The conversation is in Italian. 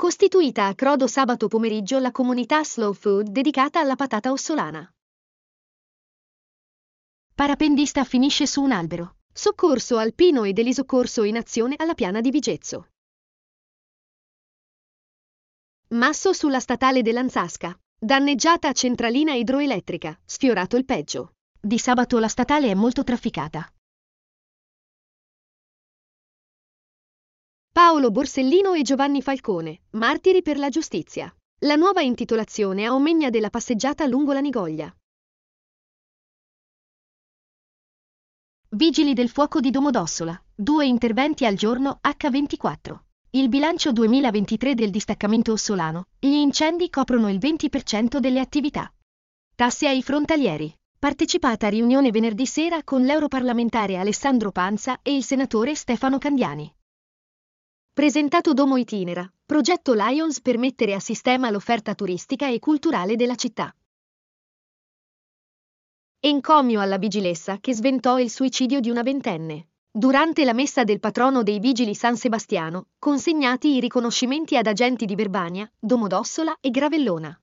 costituita a Crodo sabato pomeriggio la comunità Slow Food dedicata alla patata ossolana. Parapendista finisce su un albero. Soccorso alpino ed elisoccorso in azione alla piana di Vigezzo. Masso sulla statale dell'Anzasca. Danneggiata centralina idroelettrica, sfiorato il peggio. Di sabato la statale è molto trafficata. Paolo Borsellino e Giovanni Falcone, martiri per la giustizia. La nuova intitolazione a omegna della passeggiata lungo la Nigoglia. Vigili del fuoco di Domodossola, due interventi al giorno H24. Il bilancio 2023 del distaccamento ossolano, gli incendi coprono il 20% delle attività. Tasse ai frontalieri. Partecipata a riunione venerdì sera con l'europarlamentare Alessandro Panza e il senatore Stefano Candiani. Presentato Domo Itinera, progetto Lions per mettere a sistema l'offerta turistica e culturale della città. Encomio alla vigilessa che sventò il suicidio di una ventenne. Durante la messa del patrono dei vigili San Sebastiano, consegnati i riconoscimenti ad agenti di Verbania, Domodossola e Gravellona.